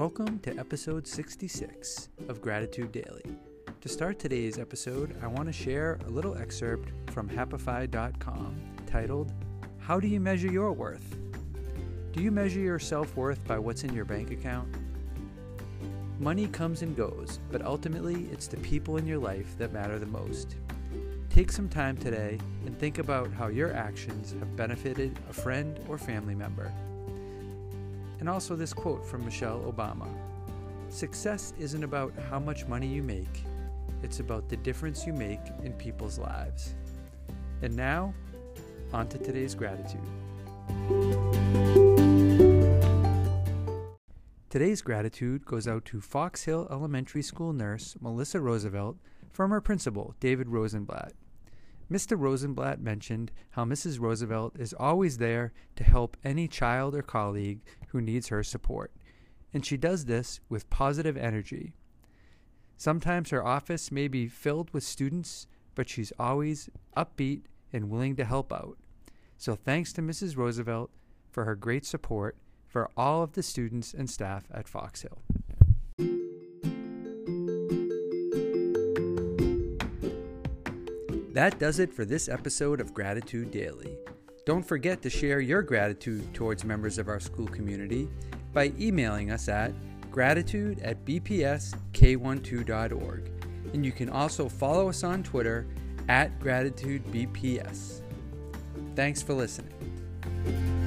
Welcome to episode 66 of Gratitude Daily. To start today's episode, I want to share a little excerpt from Happify.com titled, How Do You Measure Your Worth? Do you measure your self worth by what's in your bank account? Money comes and goes, but ultimately it's the people in your life that matter the most. Take some time today and think about how your actions have benefited a friend or family member. And also this quote from Michelle Obama Success isn't about how much money you make, it's about the difference you make in people's lives. And now, on to today's gratitude. Today's gratitude goes out to Fox Hill Elementary School nurse Melissa Roosevelt from her principal, David Rosenblatt. Mr. Rosenblatt mentioned how Mrs. Roosevelt is always there to help any child or colleague who needs her support, and she does this with positive energy. Sometimes her office may be filled with students, but she's always upbeat and willing to help out. So thanks to Mrs. Roosevelt for her great support for all of the students and staff at Fox Hill. That does it for this episode of Gratitude Daily. Don't forget to share your gratitude towards members of our school community by emailing us at gratitude at bpsk12.org. And you can also follow us on Twitter at gratitudebps. Thanks for listening.